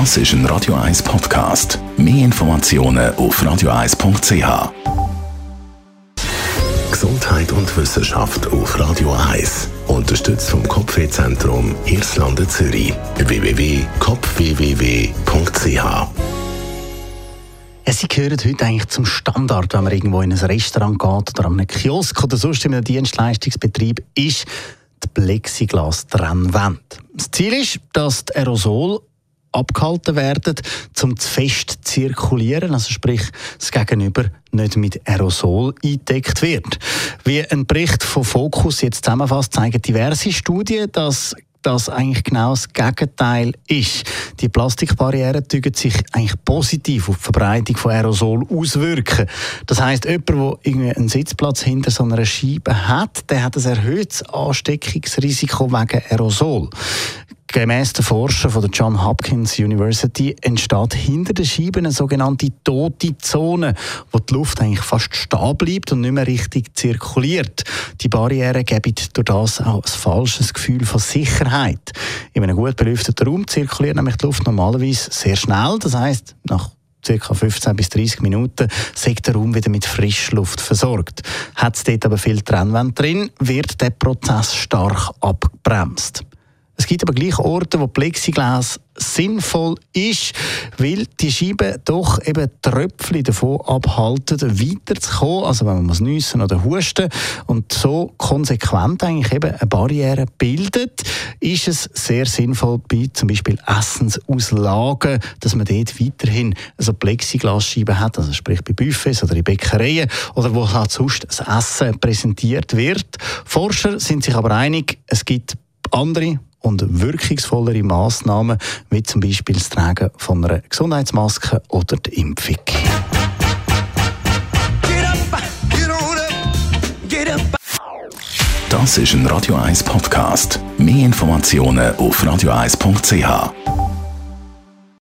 Das ist ein Radio 1 Podcast. Mehr Informationen auf radio1.ch. Gesundheit und Wissenschaft auf Radio 1. Unterstützt vom Kopfwehzentrum Irlande Zürich. www.kopfwww.ch Sie gehören heute eigentlich zum Standard, wenn man irgendwo in ein Restaurant geht oder an einen Kiosk oder sonst in einem Dienstleistungsbetrieb ist, die Plexiglas-Trennwände. Das Ziel ist, dass die Aerosol abgehalten werden, um zu fest zu zirkulieren, also sprich, das Gegenüber nicht mit Aerosol eingedeckt wird. Wie ein Bericht von Focus jetzt zusammenfasst, zeigen diverse Studien, dass das eigentlich genau das Gegenteil ist. Die Plastikbarrieren tügen sich eigentlich positiv auf die Verbreitung von Aerosol auswirken. Das heißt, jemand, der irgendwie einen Sitzplatz hinter so einer Scheibe hat, der hat ein erhöhtes Ansteckungsrisiko wegen Aerosol. Gemäss den Forschern von der John Hopkins University entsteht hinter den Scheiben eine sogenannte tote Zone, wo die Luft eigentlich fast stehen bleibt und nicht mehr richtig zirkuliert. Die Barriere geben durch das auch ein falsches Gefühl von Sicherheit. In einem gut belüfteten Raum zirkuliert nämlich die Luft normalerweise sehr schnell, das heißt nach ca. 15 bis 30 Minuten sagt der Raum wieder mit Frischluft versorgt. Hat es dort aber viel Trennwände drin, wird der Prozess stark abgebremst. Es gibt aber gleich Orte, wo Plexiglas sinnvoll ist, weil die Scheiben doch eben Tröpfchen davon abhalten, weiterzukommen, also wenn man muss nüssen oder husten und so konsequent eigentlich eben eine Barriere bildet, ist es sehr sinnvoll bei zum Beispiel Essensauslagen, dass man dort weiterhin also Plexiglasscheiben hat, also sprich bei Buffets oder in Bäckereien oder wo halt sonst das Essen präsentiert wird. Forscher sind sich aber einig, es gibt andere und wirkungsvollere Massnahmen, wie zum Beispiel das Tragen von einer Gesundheitsmaske oder die Impfung. Das ist ein Radio 1 Podcast. Mehr Informationen auf radio1.ch.